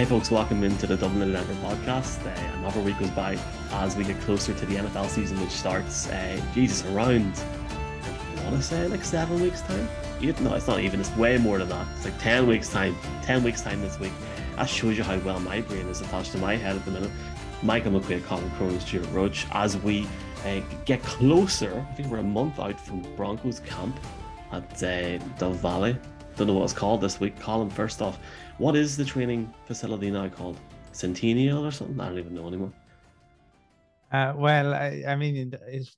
Hey folks, welcome into the Dublin to Denver podcast. Uh, another week goes by as we get closer to the NFL season, which starts, uh, Jesus, around, I want to say like seven weeks' time. Eight, no, it's not even, it's way more than that. It's like 10 weeks' time, 10 weeks' time this week. That shows you how well my brain is attached to my head at the minute. Michael McQuaid, Colum Cronin, Stewart Roach, as we uh, get closer, I think we're a month out from Broncos camp at uh, Dove Valley. Don't know what it's called this week. Colum, first off, what is the training facility now called? Centennial or something? I don't even know anymore. Uh, well, I, I mean,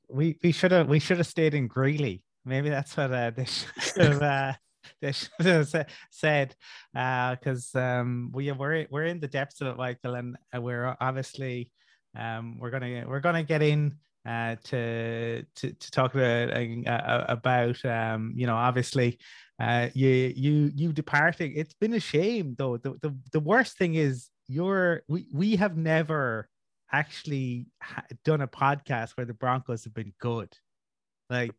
we we should have we should have stayed in Greeley. Maybe that's what uh, they should have uh, they should have said because uh, um, we we're we're in the depths of it, Michael, and uh, we're obviously um, we're gonna we're gonna get in uh, to, to to talk about uh, about um, you know obviously uh, you you you departing. It's been a shame though. The, the the worst thing is you're we we have never actually done a podcast where the Broncos have been good. Like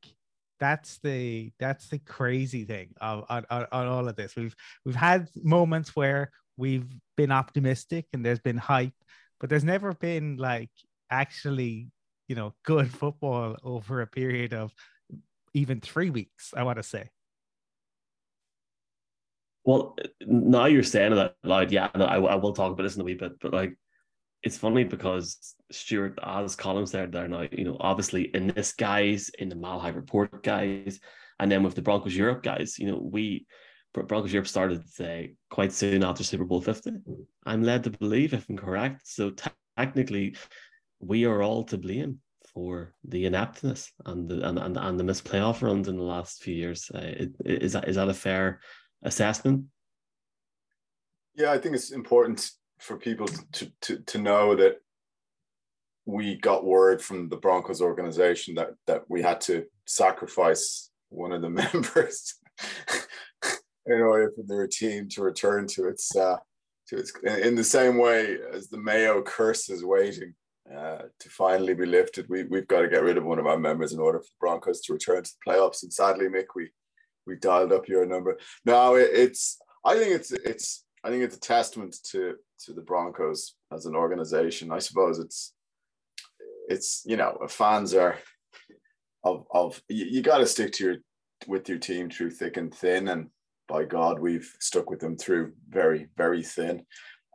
that's the that's the crazy thing of on, on, on all of this. We've we've had moments where we've been optimistic and there's been hype, but there's never been like actually you know good football over a period of even three weeks. I want to say. Well, now you're saying that loud, yeah, no, I, I will talk about this in a wee bit, but like, it's funny because Stewart, as Colum's there, there now, you know, obviously in this guys, in the High Report guys, and then with the Broncos Europe guys, you know, we Broncos Europe started quite soon after Super Bowl 50. I'm led to believe, if I'm correct. So t- technically, we are all to blame for the ineptness and the and, and, and the missed playoff runs in the last few years. Uh, is that is that a fair assessment? Yeah, I think it's important for people to, to, to know that we got word from the Broncos organization that that we had to sacrifice one of the members in order for their team to return to its uh, to its in the same way as the Mayo curse is waiting uh, to finally be lifted. We we've got to get rid of one of our members in order for the Broncos to return to the playoffs. And sadly, Mick, we we dialed up your number. No, it, it's I think it's it's I think it's a testament to to the Broncos as an organization. I suppose it's it's you know fans are of of you, you got to stick to your with your team through thick and thin, and by God, we've stuck with them through very very thin.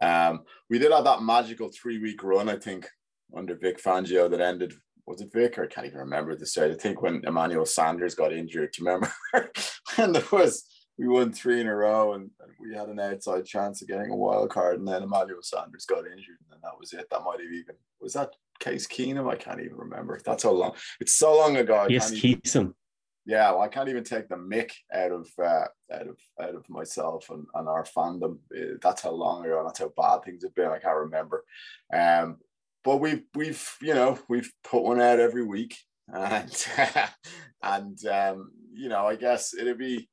Um, we did have that magical three week run, I think, under Vic Fangio that ended was it Vic or I can't even remember the start. I think when Emmanuel Sanders got injured, do you remember? and there was we won three in a row and, and, we had an outside chance of getting a wild card, and then Emmanuel Sanders got injured, and then that was it. That might have even was that Case Keenum? I can't even remember. That's how long. It's so long ago. yes, Keeson. Yeah, well, I can't even take the mick out of uh, out of out of myself and, and our fandom. Uh, that's how long ago. That's how bad things have been. I can't remember. Um, but we've we've you know we've put one out every week, and and um, you know I guess it'd be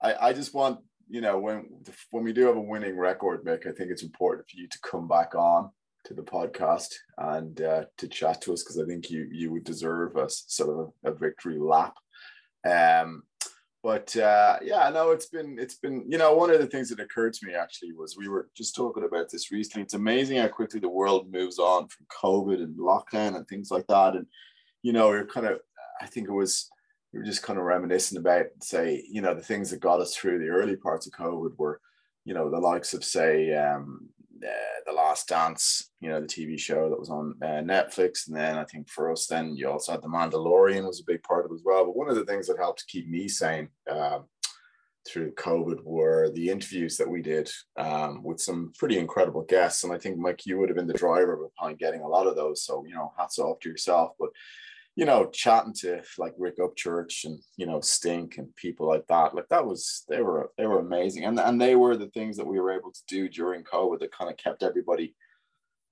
I I just want you know when when we do have a winning record, Mick, I think it's important for you to come back on to the podcast and uh, to chat to us because I think you you would deserve a sort of a, a victory lap. Um, but uh, yeah, no, it's been it's been you know one of the things that occurred to me actually was we were just talking about this recently. It's amazing how quickly the world moves on from COVID and lockdown and things like that. And you know, we're kind of I think it was we were just kind of reminiscing about, say, you know, the things that got us through the early parts of COVID were, you know, the likes of, say, um, The Last Dance, you know, the TV show that was on uh, Netflix. And then I think for us, then you also had The Mandalorian was a big part of it as well. But one of the things that helped keep me sane um, through COVID were the interviews that we did um, with some pretty incredible guests. And I think, Mike, you would have been the driver behind getting a lot of those. So, you know, hats off to yourself. But you know, chatting to like Rick Upchurch and you know Stink and people like that, like that was they were they were amazing, and and they were the things that we were able to do during COVID that kind of kept everybody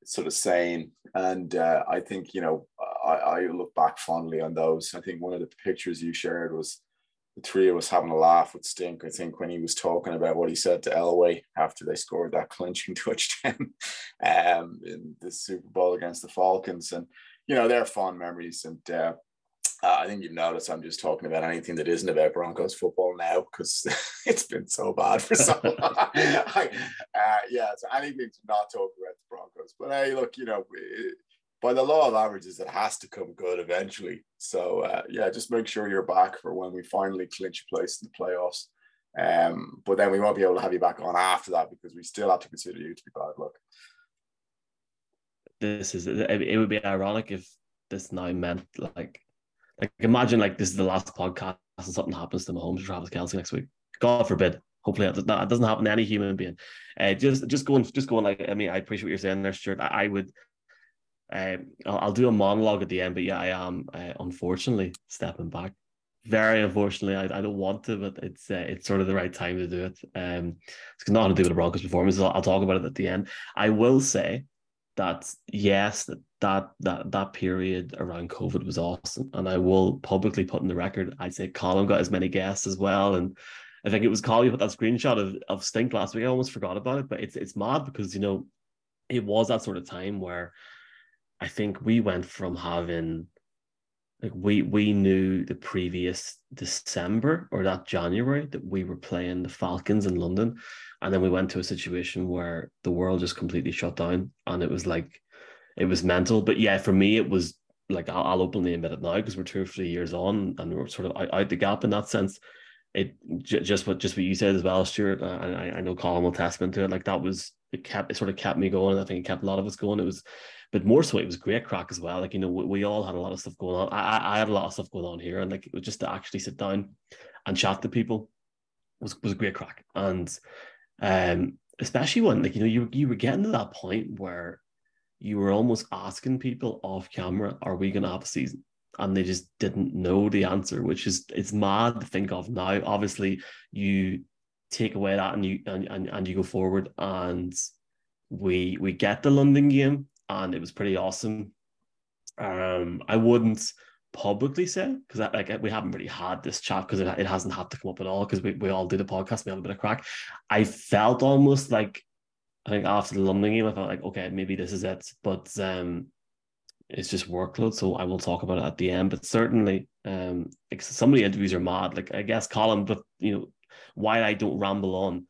sort of sane. And uh, I think you know I, I look back fondly on those. I think one of the pictures you shared was the three of us having a laugh with Stink. I think when he was talking about what he said to Elway after they scored that clinching touchdown um, in the Super Bowl against the Falcons, and you know, they're fond memories. And uh, uh, I think you've noticed I'm just talking about anything that isn't about Broncos football now because it's been so bad for so long. I, uh, yeah, so anything to not talk about the Broncos. But hey, look, you know, by the law of averages, it has to come good eventually. So uh, yeah, just make sure you're back for when we finally clinch a place in the playoffs. Um, but then we won't be able to have you back on after that because we still have to consider you to be bad luck this is it would be ironic if this now meant like like imagine like this is the last podcast and something happens to Mahomes or Travis Kelce next week. God forbid. Hopefully that doesn't happen to any human being. Uh, just just going just going like I mean I appreciate what you're saying there, Stewart. I, I would um, I'll, I'll, do a monologue at the end, but yeah, I am uh, unfortunately stepping back. Very unfortunately, I, I don't want to, but it's uh, it's sort of the right time to do it. Um, it's not to do with the Broncos performance. I'll, I'll talk about it at the end. I will say that yes, that that that that period around COVID was awesome, and I will publicly put in the record. I'd say Colum got as many guests as well, and I think it was Colum who put that screenshot of, of Stink last week. I almost forgot about it, but it's it's mad because you know it was that sort of time where I think we went from having like we we knew the previous December or that January that we were playing the Falcons in London, and then we went to a situation where the world just completely shut down, and it was like it was mental. But yeah, for me, it was like I'll, I'll openly admit it now because we're two or three years on, and we're sort of out, out the gap in that sense. It just what just what you said as well, Stewart. Uh, and I, I know Colum will testament to it. Like that was it kept it sort of kept me going. And I think it kept a lot of us going. It was but more so it was great craic as well. Like, you know, we, we, all had a lot of stuff going on. I, I had a lot of stuff going on here. And like, it was just to actually sit down and chat to people was, was a great craic. And um, especially when, like, you know, you, you were getting to that point where you were almost asking people off camera, are we going to have a season? And they just didn't know the answer, which is, it's mad to think of now. Obviously, you take away that and you, and, and, and you go forward and we, we get the London game and it was pretty awesome. Um, I wouldn't publicly say because like we haven't really had this chat because it, it hasn't had to come up at all because we, we all did a podcast, we have a bit of craic. I felt almost like I think after the London game, I felt like okay, maybe this is it, but um, it's just workload. So I will talk about it at the end. But certainly, um, some of the interviews are mad. Like I guess Colum, but you know, why I don't ramble on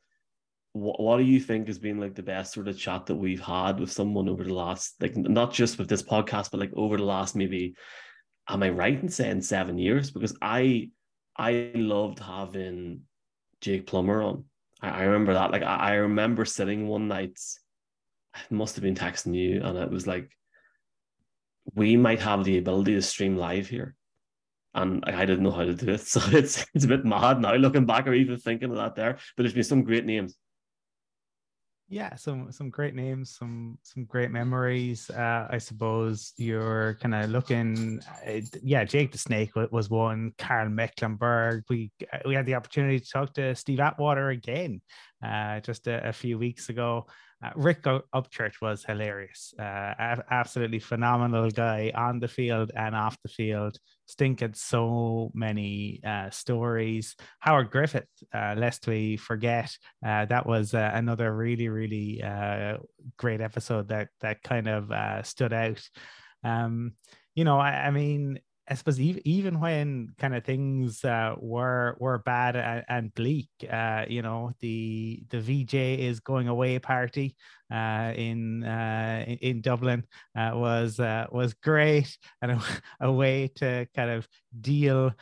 what, what do you think has been like the best sort of chat that we've had with someone over the last like not just with this podcast but like over the last maybe am i right in saying seven years? Because i i loved having jake plummer on. I, I remember that. Like I, I remember sitting one night i must have been texting you and it was like we might have the ability to stream live here. And I didn't know how to do it. So it's it's a bit mad now looking back or even thinking of that there. But there's been some great names yeah some some great names some some great memories uh, i suppose you're kind of looking uh, yeah jake the snake was one karl mecklenburg we uh, we had the opportunity to talk to steve atwater again uh, just a, a, few weeks ago uh, Rick Upchurch was hilarious, uh, absolutely phenomenal guy on the field and off the field. Stink had so many uh, stories. Howard Griffith, uh, lest we forget, that was another really, really great episode that that kind of stood out. Um, you know, I, I mean, I suppose even, even when kind of things uh, were were bad and, and bleak, uh, you know, the the VJ is going away party uh, in, uh, in, in Dublin uh, was uh, was great and a, a, way to kind of deal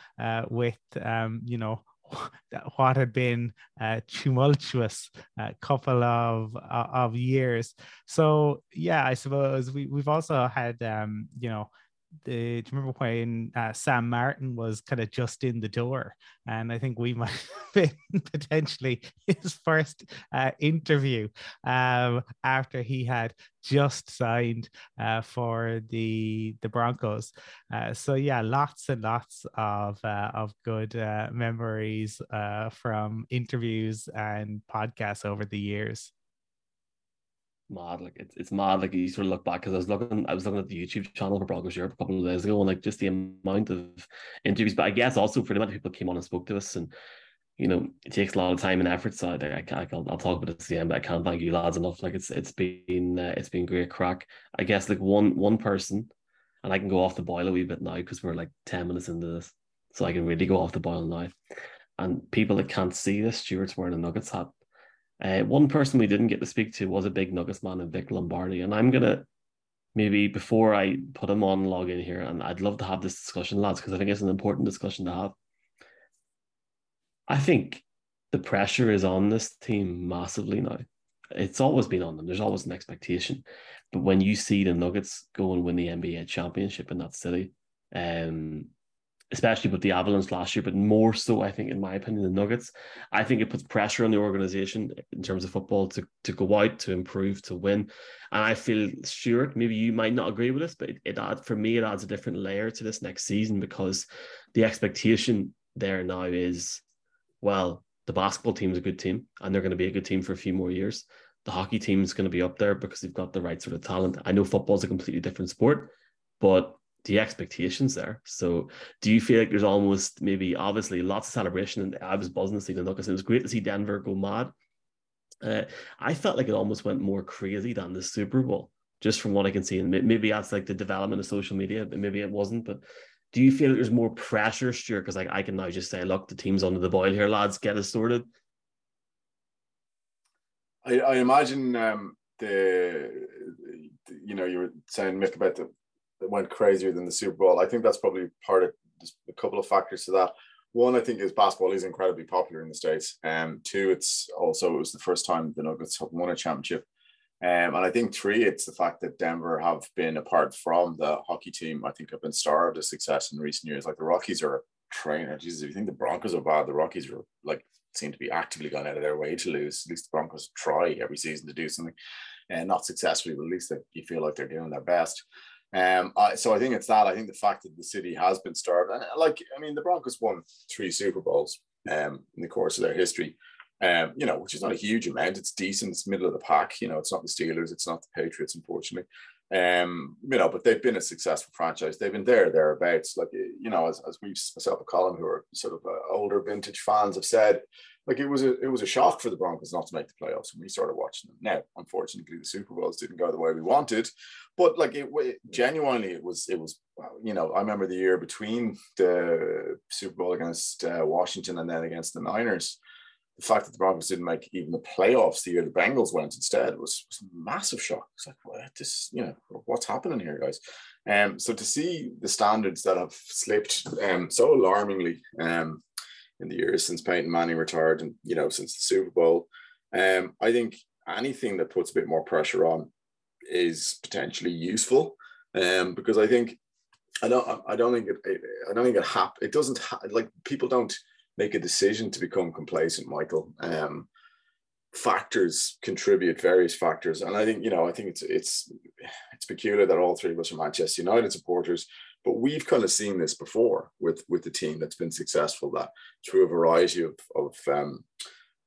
with um, you know what had been a tumultuous uh, couple of of years. So yeah, I suppose we we've also had um, you know the, do you remember when uh, Sam Martin was kind of just in the door? And I think we might have been potentially his first uh, interview um, after he had just signed uh, for the the Broncos. Uh, so yeah, lots and lots of uh, of good uh, memories from interviews and podcasts over the years mad. Like it's it's mad. Like you sort of look back because I was looking, I was looking at the YouTube channel for Broncos Europe a couple of days ago, and like just the amount of interviews. But I guess also for the amount of people came on and spoke to us, and you know, it takes a lot of time and effort. So I, I, I'll, I'll talk about it at the end, but I can't thank you lads enough. Like it's it's been uh, it's been great craic. I guess like one one person, and I can go off the boil a wee bit now because we're like ten minutes into this, so I can really go off the boil now. And people that can't see this, Stewart's wearing a Nuggets hat uh, one person we didn't get to speak to was a big Nuggets man in Vic Lombardi, and I'm gonna maybe before I put him on log in here, and I'd love to have this discussion, lads, because I think it's an important discussion to have. I think the pressure is on this team massively now. It's always been on them. There's always an expectation, but when you see the Nuggets go and win the NBA championship in that city, um, especially with the Avalanche last year, but more so, I think, in my opinion, the Nuggets. I think it puts pressure on the organization in terms of football to, to go out, to improve, to win. And I feel, Stewart, maybe you might not agree with this, but it, it adds, for me, it adds a different layer to this next season because the expectation there now is, well, the basketball team is a good team and they're going to be a good team for a few more years. The hockey team is going to be up there because they've got the right sort of talent. I know football is a completely different sport, but the expectations there. So do you feel like there's almost maybe obviously lots of celebration and I was buzzing to see the Nuggets. It was great to see Denver go mad. Uh, I felt like it almost went more crazy than the Super Bowl, just from what I can see. And maybe that's like the development of social media, but maybe it wasn't. But do you feel like there's more pressure, Stewart? Because like I can now just say, look, the team's under the boil here, lads, get us sorted. I, I imagine um, the you know you were saying Mick about the that went crazier than the Super Bowl. I think that's probably part of just a couple of factors to that. One, I think, is basketball is incredibly popular in the states. Um, two, it's also it was the first time the Nuggets have won a championship. Um, and I think three, it's the fact that Denver have been apart from the hockey team. I think have been starved of success in recent years. Like the Rockies are a trainer. Jesus, if you think the Broncos are bad, the Rockies are like seem to be actively going out of their way to lose. At least the Broncos try every season to do something, and not successfully, but at least that you feel like they're doing their best. Um, I, so I think it's that. I think the fact that the city has been starved, and like I mean, the Broncos won three Super Bowls um, in the course of their history. Um, you know, which is not a huge amount. It's decent. It's middle of the pack. You know, it's not the Steelers. It's not the Patriots, unfortunately. Um, you know, but they've been a successful franchise. They've been there, thereabouts. Like you know, as, as we myself and Colum, who are sort of uh, older vintage fans, have said, like it was a it was a shock for the Broncos not to make the playoffs when we started watching them. Now, unfortunately, the Super Bowls didn't go the way we wanted, but like it, it genuinely, it was it was you know I remember the year between the Super Bowl against uh, Washington and then against the Niners. The fact that the Broncos didn't make even the playoffs the year the Bengals went instead was, was a massive shock. It's like, what this, you know, what's happening here, guys? Um, so to see the standards that have slipped um, so alarmingly um, in the years since Peyton Manning retired and you know since the Super Bowl. Um, I think anything that puts a bit more pressure on is potentially useful. Um, because I think I don't I don't think it, I don't think it hap- it doesn't ha- like people don't make a decision to become complacent, Michael. Um, factors contribute various factors and i think you know i think it's it's it's peculiar that all three of us are manchester united supporters but we've kind of seen this before with with the team that's been successful that through a variety of, of um,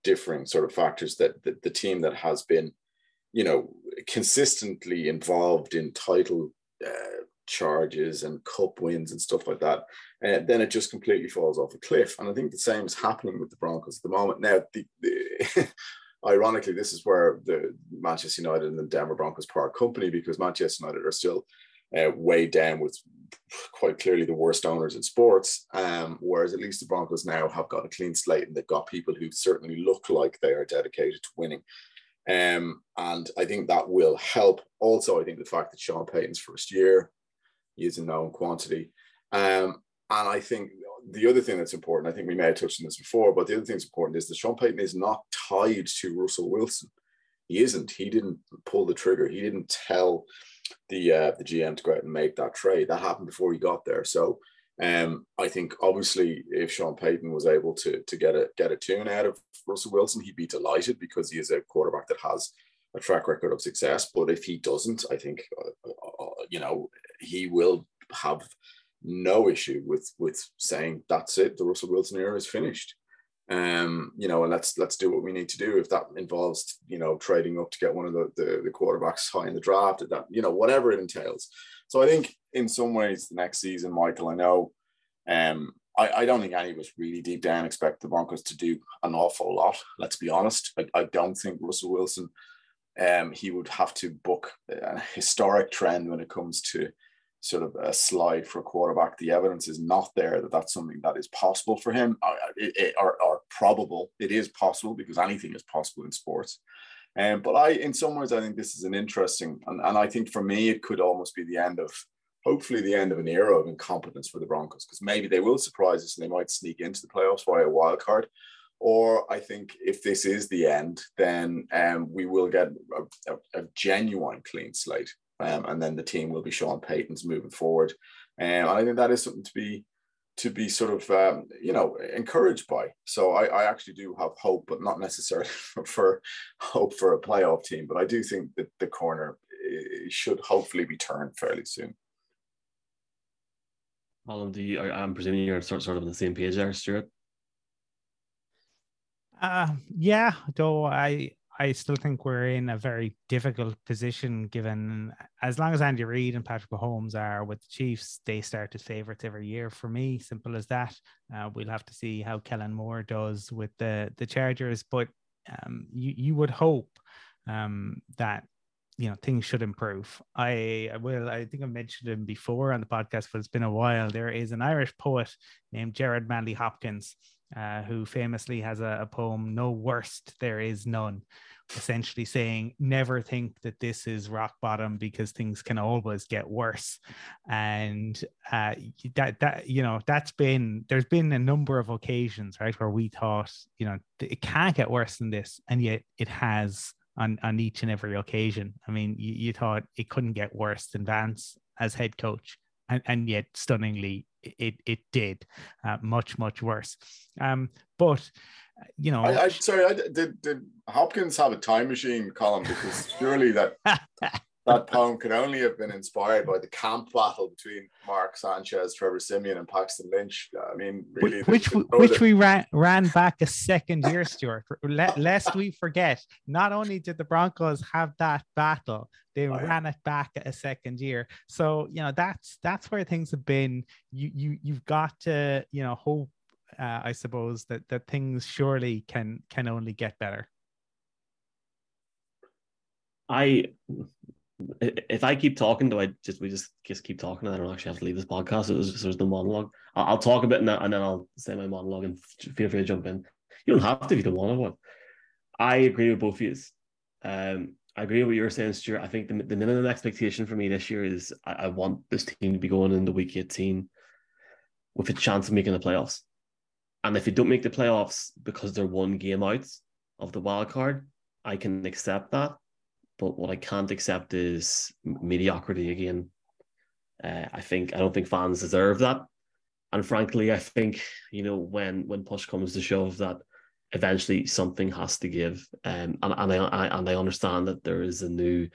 differing sort of factors that, that the team that has been you know consistently involved in title uh, charges and cup wins and stuff like that uh, then it just completely falls off a cliff. And i think the same is happening with the broncos at the moment. Now the, the ironically this is where the manchester united and the denver broncos part company because manchester united are still uh, weighed down with quite clearly the worst owners in sports. Um, whereas at least the Broncos now have got a clean slate and they've got people who certainly look like they are dedicated to winning. Um, and I think that will help. Also, I think the fact that Sean Payton's first year, is a known quantity. Um, and I think the other thing that's important, I think we may have touched on this before, but the other thing that's important is that Sean Payton is not tied to Russell Wilson. He isn't. He didn't pull the trigger. He didn't tell the uh, the GM to go out and make that trade. That happened before he got there. So um, I think obviously if Sean Payton was able to to get a get a tune out of Russell Wilson, he'd be delighted because he is a quarterback that has a track record of success. But if he doesn't, I think uh, uh, uh you know he will have no issue with with saying that's it. The Russell Wilson era is finished. Um, you know, and let's let's do what we need to do. If that involves, you know, trading up to get one of the, the, the quarterbacks high in the draft, that you know, whatever it entails. So I think in some ways the next season, Michael, I know um I, I don't think any of us really deep down expect the Broncos to do an awful lot. Let's be honest. I, I don't think Russell Wilson um he would have to book a historic trend when it comes to sort of a slide for a quarterback. The evidence is not there that that's something that is possible for him it, or, or, probable. It is possible because anything is possible in sports. Um, but I, in some ways, I think this is an interesting, and, and I think for me, it could almost be the end of, hopefully, the end of an era of incompetence for the Broncos because maybe they will surprise us and they might sneak into the playoffs via a wild card. Or I think if this is the end, then um, we will get a, a, a genuine clean slate um, and then the team will be Sean Payton's moving forward. Um, and I think that is something to be to be sort of um, you know encouraged by. So I, I, actually do have hope, but not necessarily for, for, hope for a playoff team. But I do think that the corner eh, should hopefully be turned fairly soon. Colum, do you? I'm presuming you're sort sort of on the same page there, Stewart. Uh, yeah, though I I still think we're in a very difficult position given as long as Andy Reid and Patrick Mahomes are with the Chiefs, they start as favourites every year. For me, simple as that. Uh, we'll have to see how Kellen Moore does with the the Chargers, but um, you you would hope um, that you know things should improve. I will. I think I mentioned him before on the podcast, but it's been a while. There is an Irish poet named Gerard Manley Hopkins uh, who famously has a, a, poem, No Worst There Is None, essentially saying, Never think that this is rock bottom because things can always get worse. And uh, that, that, you know, that's been, there's been a number of occasions, right, where we thought, you know, it can't get worse than this. And yet it has on, on each and every occasion. I mean, you, you thought it couldn't get worse than Vance as head coach. And, and yet stunningly it it did uh, much much worse. Um, but you know, I, I sorry, I, did did Hopkins have a time machine, Colum Because surely that that poem could only have been inspired by the camp battle between Mark Sanchez, Trevor Siemian, and Paxton Lynch. I mean, really, which the, the, which we ran ran back a second year, Stewart. lest we forget, not only did the Broncos have that battle, they oh, ran it back a second year. So you know that's that's where things have been. You you you've got to you know hope. Uh, I suppose that that things surely can can only get better. I if I keep talking, do I just we just just keep talking? I don't actually have to leave this podcast. It was just there's the monologue. I'll, I'll, talk a bit and then I'll say my monologue, and feel free to jump in. You don't have to if you don't want to. I agree with both of you. Um, I agree with what you were saying, Stewart. I think the, the minimum expectation for me this year is I, I want this team to be going into week 18 with a chance of making the playoffs. And if you don't make the playoffs because they're one game out of the wild card, I can accept that. But what I can't accept is mediocrity again. Uh, I think I don't think fans deserve that, and frankly, I think you know when when push comes to shove that eventually something has to give. Um, and and I, I and I understand that there is a new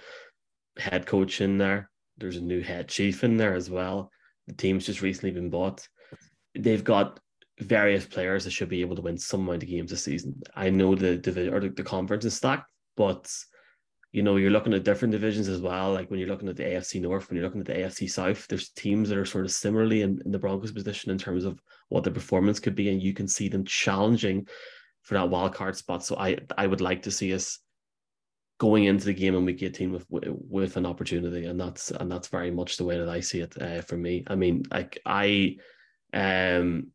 head coach in there. There's a new head chief in there as well. The team's just recently been bought. They've got various players that should be able to win some amount of games this season. I know the division or the, the conference is stacked, but you know, you're looking at different divisions as well. Like when you're looking at the AFC North, when you're looking at the AFC South, there's teams that are sort of similarly in, in the Broncos position in terms of what their performance could be, and you can see them challenging for that wild card spot. So I I would like to see us going into the game in week 18 with with an opportunity and that's and that's very much the way that I see it uh, for me I mean like I um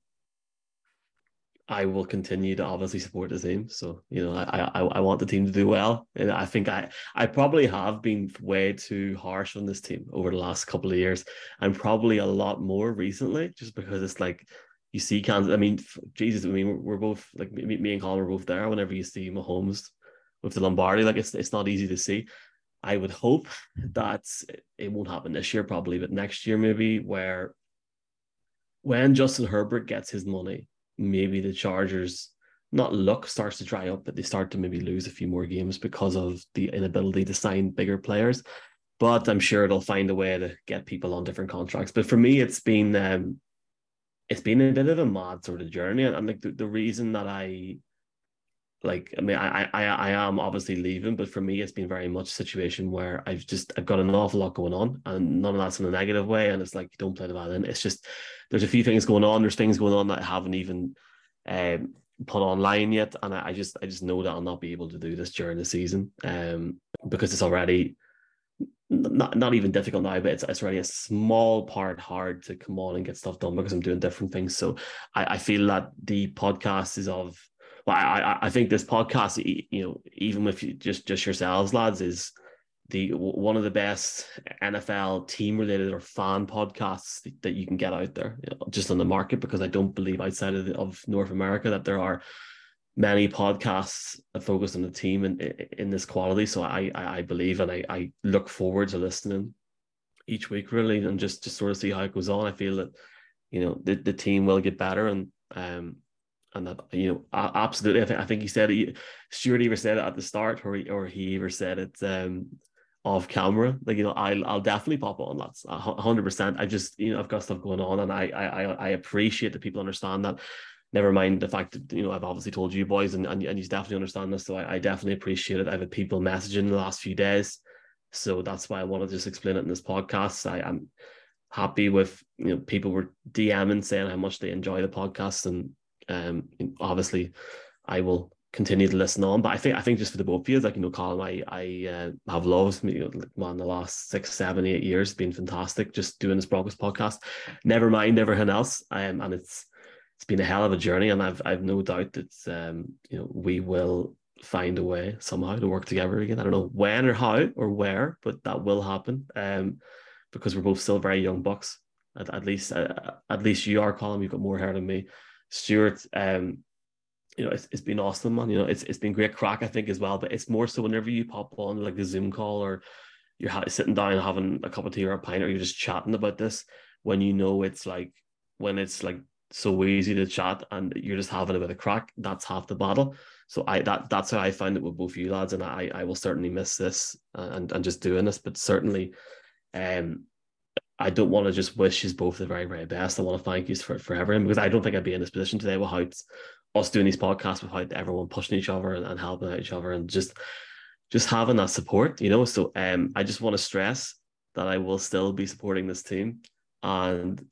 I will continue to obviously support the team so you know I I, I want the team to do well and I think I I probably have been way too harsh on this team over the last couple of years and probably a lot more recently just because it's like you see Kansas I mean Jesus I mean we're, both like me, me and Colum are both there whenever you see Mahomes with the Lombardi. Like it's it's not easy to see. I would hope that it won't happen this year, probably, but next year maybe where when Justin Herbert gets his money, maybe the Chargers not luck starts to dry up, but they start to maybe lose a few more games because of the inability to sign bigger players. But I'm sure it'll find a way to get people on different contracts. But for me, it's been um, it's been a bit of a mad sort of journey, and, and like the, the reason that I like I mean I, I I am obviously leaving, but for me it's been very much a situation where I've just I've got an awful lot going on, and none of that's in a negative way. And it's like you don't play the violin. It's just there's a few things going on. There's things going on that I haven't even um, put online yet, and I, I, just I just know that I'll not be able to do this during the season, um, because it's already not not even difficult now, but it's it's already a small part hard to come on and get stuff done because I'm doing different things. So I, I feel that the podcast is of well, I, I think this podcast, you know, even with just just yourselves, lads, is the one of the best NFL team related or fan podcasts that you can get out there, you know, just on the market. Because I don't believe outside of, the, of North America that there are many podcasts that focus on the team in in this quality. So I I, I believe and I, I look forward to listening each week really and just just sort of see how it goes on. I feel that you know the, the team will get better and um and that you know absolutely I think I think he said it Stewart either said it at the start or he, or he either said it um off camera. Like you know I'll I'll definitely pop on that's hundred percent. I just you know I've got stuff going on and I I I appreciate that people understand that. Never mind the fact that you know I've obviously told you boys and and, and you definitely understand this. So I, I definitely appreciate it. I've had people messaging the last few days. So that's why I want to just explain it in this podcast. I am happy with you know people were DMing saying how much they enjoy the podcast and um, obviously, I will continue to listen on. But I think I think just for the both of you, like you know, Colum, I I uh, have loved me you know, man the last six, seven, eight years. been fantastic just doing this Broncos podcast. Never mind everything else. Um, and it's it's been a hell of a journey, and I've I've no doubt that um, you know we will find a way somehow to work together again. I don't know when or how or where, but that will happen. Um, because we're both still very young bucks. At, at least uh, at least you are, Colum. You've got more hair than me. Stewart, um, you know, it's, it's been awesome, man. You know, it's it's been great craic, I think, as well. But it's more so whenever you pop on like a Zoom call or you're ha- sitting down having a cup of tea or a pint, or you're just chatting about this, when you know it's like when it's like so easy to chat and you're just having a bit of craic, that's half the battle. So I that that's how I find it with both you lads, and I I will certainly miss this and and just doing this, but certainly, um, I don't want to just wish you both the very, very best. I want to thank you for, for everything because I don't think I'd be in this position today without us doing these podcasts, without everyone pushing each other and, and helping out each other and just just having that support, you know. So um I just want to stress that I will still be supporting this team and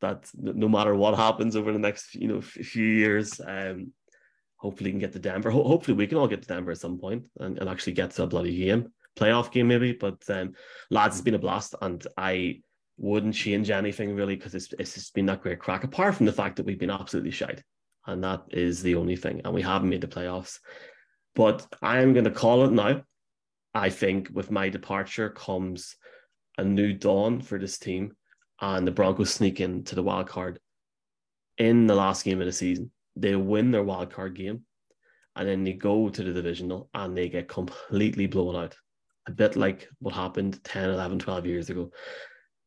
that no matter what happens over the next you know few years, um hopefully we can get to Denver. Ho- hopefully we can all get to Denver at some point and, and actually get to a bloody game, playoff game maybe. But um lads, it's been a blast and I wouldn't change anything really because it's, it's just been that great craic, apart from the fact that we've been absolutely shite. And that is the only thing. And we haven't made the playoffs. But I am going to call it now. I think with my departure comes a new dawn for this team, and the Broncos sneak into the wild card in the last game of the season. They win their wild card game, and then they go to the divisional and they get completely blown out. A bit like what happened 10, 11, 12 years ago.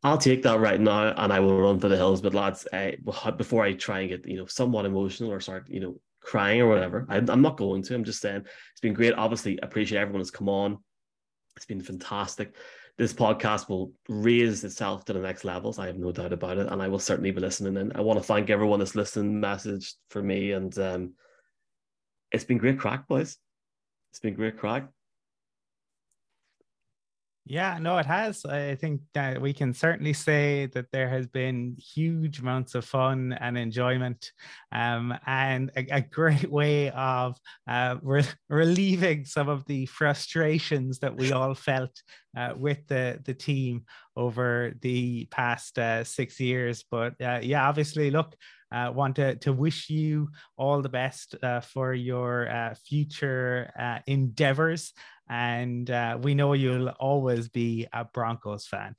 I'll take that right now, and I will run for the hills. But lads, uh, before I try and get you know somewhat emotional or start you know crying or whatever, I, am not going to. I'm just saying it's been great. Obviously, appreciate everyone has come on. It's been fantastic. This podcast will raise itself to the next levels. I have no doubt about it, and I will certainly be listening. And I want to thank everyone that's listened, message for me, and um, it's been great craic, boys. It's been great craic. Yeah, no, it has. I think that we can certainly say that there has been huge amounts of fun and enjoyment, um, and a, a, great way of uh, re- relieving some of the frustrations that we all felt uh, with the the team over the past uh, six years. But uh, yeah, obviously, look, uh, want to, to wish you all the best uh, for your uh, future uh, endeavors. And uh, we know you'll always be a Broncos fan.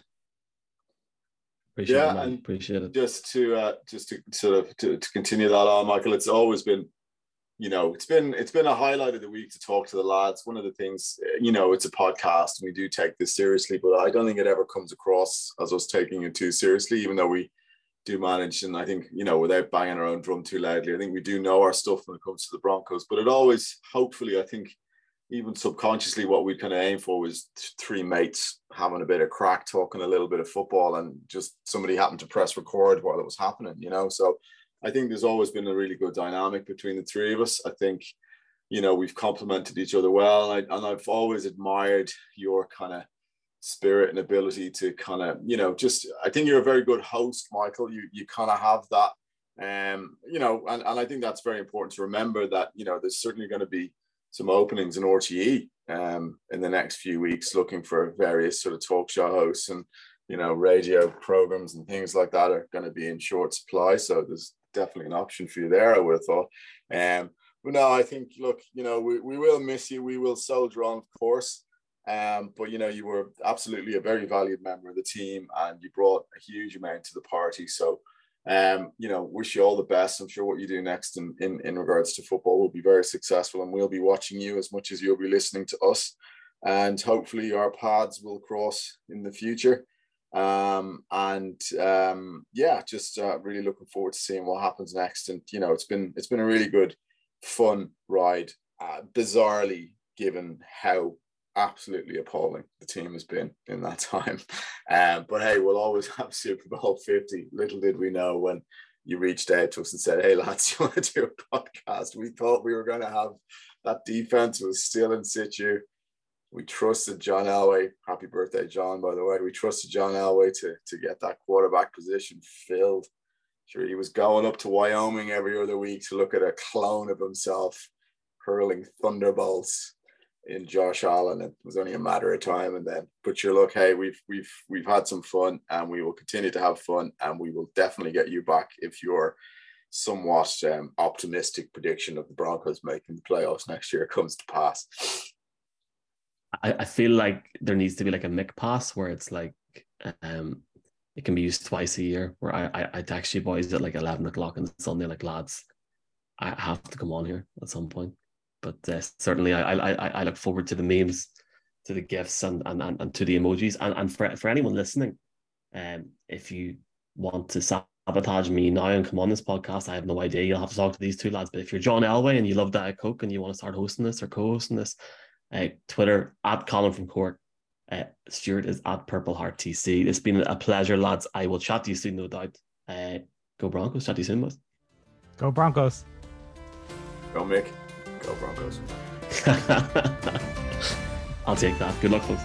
Appreciate yeah, it, and appreciate it. Just to uh, just to sort of to, to continue that on, Michael, it's always been you know it's been it's been a highlight of the week to talk to the lads one of the things you know it's a podcast and we do take this seriously but i don't think it ever comes across as us taking it too seriously even though we do manage. And I think, you know, without banging our own drum too loudly, I think we do know our stuff when it comes to the Broncos. But it always, hopefully, I think even subconsciously, what we kind of aim for was three mates having a bit of craic, talking a little bit of football, and just somebody happened to press record while it was happening, you know. So I think there's always been a really good dynamic between the three of us. I think, you know, we've complemented each other well. And, I, and I've always admired your kind of spirit and ability to kind of you know just i think you're a very good host michael you you kind of have that um you know and, and i think that's very important to remember that you know there's certainly going to be some openings in RTÉ um in the next few weeks looking for various sort of talk show hosts and you know radio programs and things like that are going to be in short supply. So there's definitely an option for you there i would have thought. Um but no i think look you know we, we will miss you. We will soldier on of course. Um, but you know, you were absolutely a very valued member of the team, and you brought a huge amount to the party. So, um, you know, wish you all the best. I'm sure what you do next in, in in regards to football will be very successful, and we'll be watching you as much as you'll be listening to us. And hopefully, our paths will cross in the future. Um, and um, yeah, just uh, really looking forward to seeing what happens next. And you know, it's been it's been a really good, fun ride. Uh, bizarrely, given how absolutely appalling the team has been in that time. Um, but hey, we'll always have Super Bowl 50. Little did we know when you reached out to us and said, Hey lads, you want to do a podcast? We thought we were going to have that defense was still in situ. We trusted John Elway. Happy birthday, John, by the way. We trusted John Elway to, to get that quarterback position filled. Sure, he was going up to Wyoming every other week to look at a clone of himself hurling thunderbolts in Josh Allen. It was only a matter of time, and then. But you look, hey, we've we've we've had some fun, and we will continue to have fun, and we will definitely get you back if your somewhat um, optimistic prediction of the Broncos making the playoffs next year comes to pass. I, I feel like there needs to be like a Mick pass where it's like um it can be used twice a year where I, I, I text you boys at like 11 o'clock on Sunday, like lads, I have to come on here at some point but uh, certainly I, I I look forward to the memes, to the gifts, and and and, and to the emojis. And and for for anyone listening, um, if you want to sabotage me now and come on this podcast, I have no idea. You'll have to talk to these two lads. But if you're John Elway and you love Diet Coke and you want to start hosting this or co-hosting this, uh, Twitter at Colum from Cork. Uh, Stewart is at Purple Heart TC. It's been a pleasure, lads. I will chat to you soon, no doubt. Uh, go Broncos. Chat to you soon, boys. Go Broncos. Go Mick. Go Broncos. I'll take that. Good luck, folks.